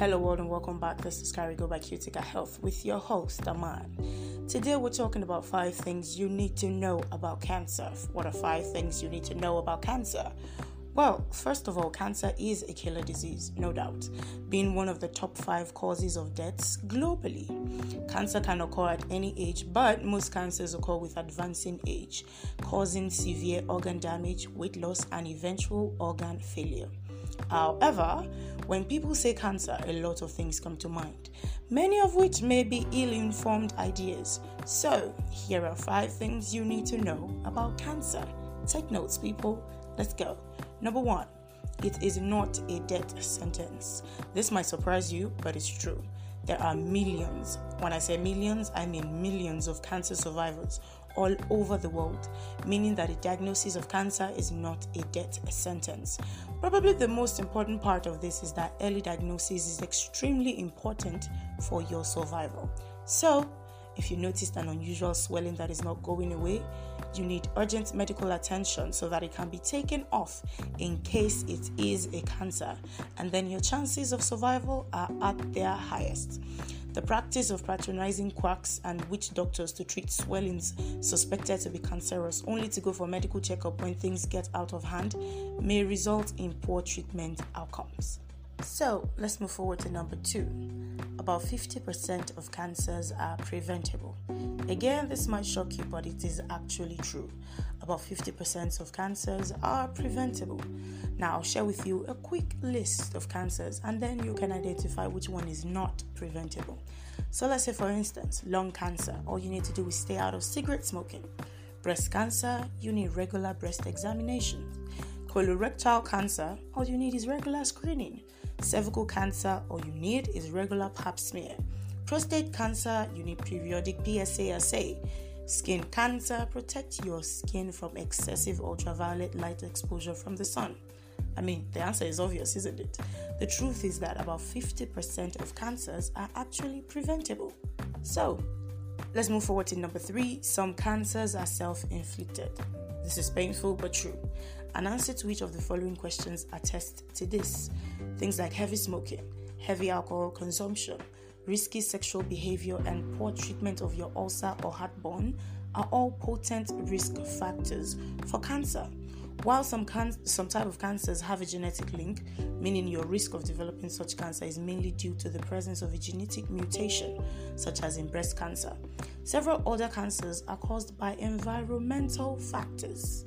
Hello, world, and welcome back. This is Carry Go by Cutica Health with your host, Aman. Today, we're talking about five things you need to know about cancer. What are five things you need to know about cancer? Well, first of all, cancer is a killer disease, no doubt, being one of the top five causes of deaths globally. Cancer can occur at any age, but most cancers occur with advancing age, causing severe organ damage, weight loss, and eventual organ failure. However, when people say cancer, a lot of things come to mind, many of which may be ill informed ideas. So, here are five things you need to know about cancer. Take notes, people. Let's go. Number one, it is not a death sentence. This might surprise you, but it's true. There are millions, when I say millions, I mean millions of cancer survivors all over the world, meaning that a diagnosis of cancer is not a death sentence. Probably the most important part of this is that early diagnosis is extremely important for your survival. So, if you noticed an unusual swelling that is not going away, you need urgent medical attention so that it can be taken off in case it is a cancer, and then your chances of survival are at their highest. The practice of patronizing quacks and witch doctors to treat swellings suspected to be cancerous only to go for medical checkup when things get out of hand may result in poor treatment outcomes. So let's move forward to number two. About 50% of cancers are preventable. Again, this might shock you, but it is actually true. About 50% of cancers are preventable. Now, I'll share with you a quick list of cancers and then you can identify which one is not preventable. So, let's say, for instance, lung cancer, all you need to do is stay out of cigarette smoking. Breast cancer, you need regular breast examinations. Colorectal cancer, all you need is regular screening. Cervical cancer, all you need is regular pap smear. Prostate cancer, you need periodic PSA assay. Skin cancer, protect your skin from excessive ultraviolet light exposure from the sun. I mean, the answer is obvious, isn't it? The truth is that about 50% of cancers are actually preventable. So, let's move forward to number three. Some cancers are self inflicted. This is painful but true. An answer to each of the following questions attest to this things like heavy smoking, heavy alcohol consumption, risky sexual behavior, and poor treatment of your ulcer or heartburn are all potent risk factors for cancer. While some, can- some type of cancers have a genetic link, meaning your risk of developing such cancer is mainly due to the presence of a genetic mutation, such as in breast cancer. Several other cancers are caused by environmental factors.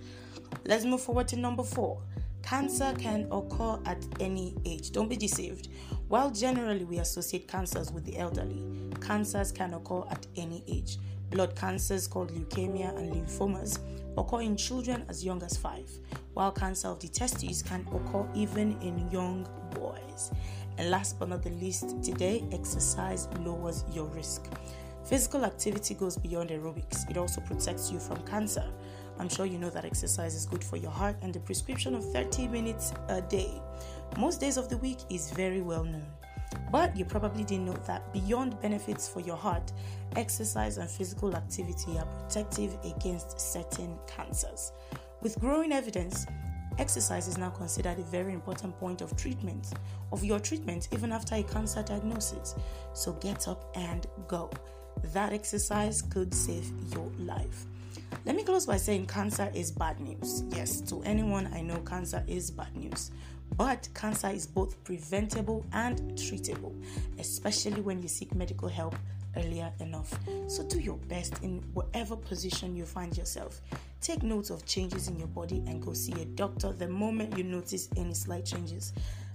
Let's move forward to number four. Cancer can occur at any age. Don't be deceived. While generally we associate cancers with the elderly, cancers can occur at any age. Blood cancers called leukemia and lymphomas occur in children as young as 5, while cancer of the testes can occur even in young boys. And last but not the least, today, exercise lowers your risk. Physical activity goes beyond aerobics, it also protects you from cancer. I'm sure you know that exercise is good for your heart, and the prescription of 30 minutes a day, most days of the week, is very well known. But you probably didn't know that beyond benefits for your heart, exercise and physical activity are protective against certain cancers. With growing evidence, exercise is now considered a very important point of treatment, of your treatment, even after a cancer diagnosis. So get up and go. That exercise could save your life. Let me close by saying cancer is bad news. Yes, to anyone I know, cancer is bad news. But cancer is both preventable and treatable, especially when you seek medical help earlier enough. So do your best in whatever position you find yourself. Take notes of changes in your body and go see a doctor the moment you notice any slight changes.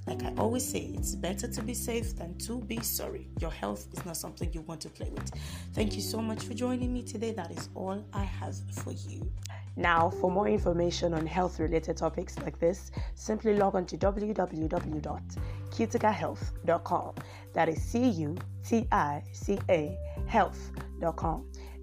Like I always say, it's better to be safe than to be sorry. Your health is not something you want to play with. Thank you so much for joining me today. That is all I have for you. Now, for more information on health related topics like this, simply log on to www.cuticahealth.com. That is C U T I C A health.com.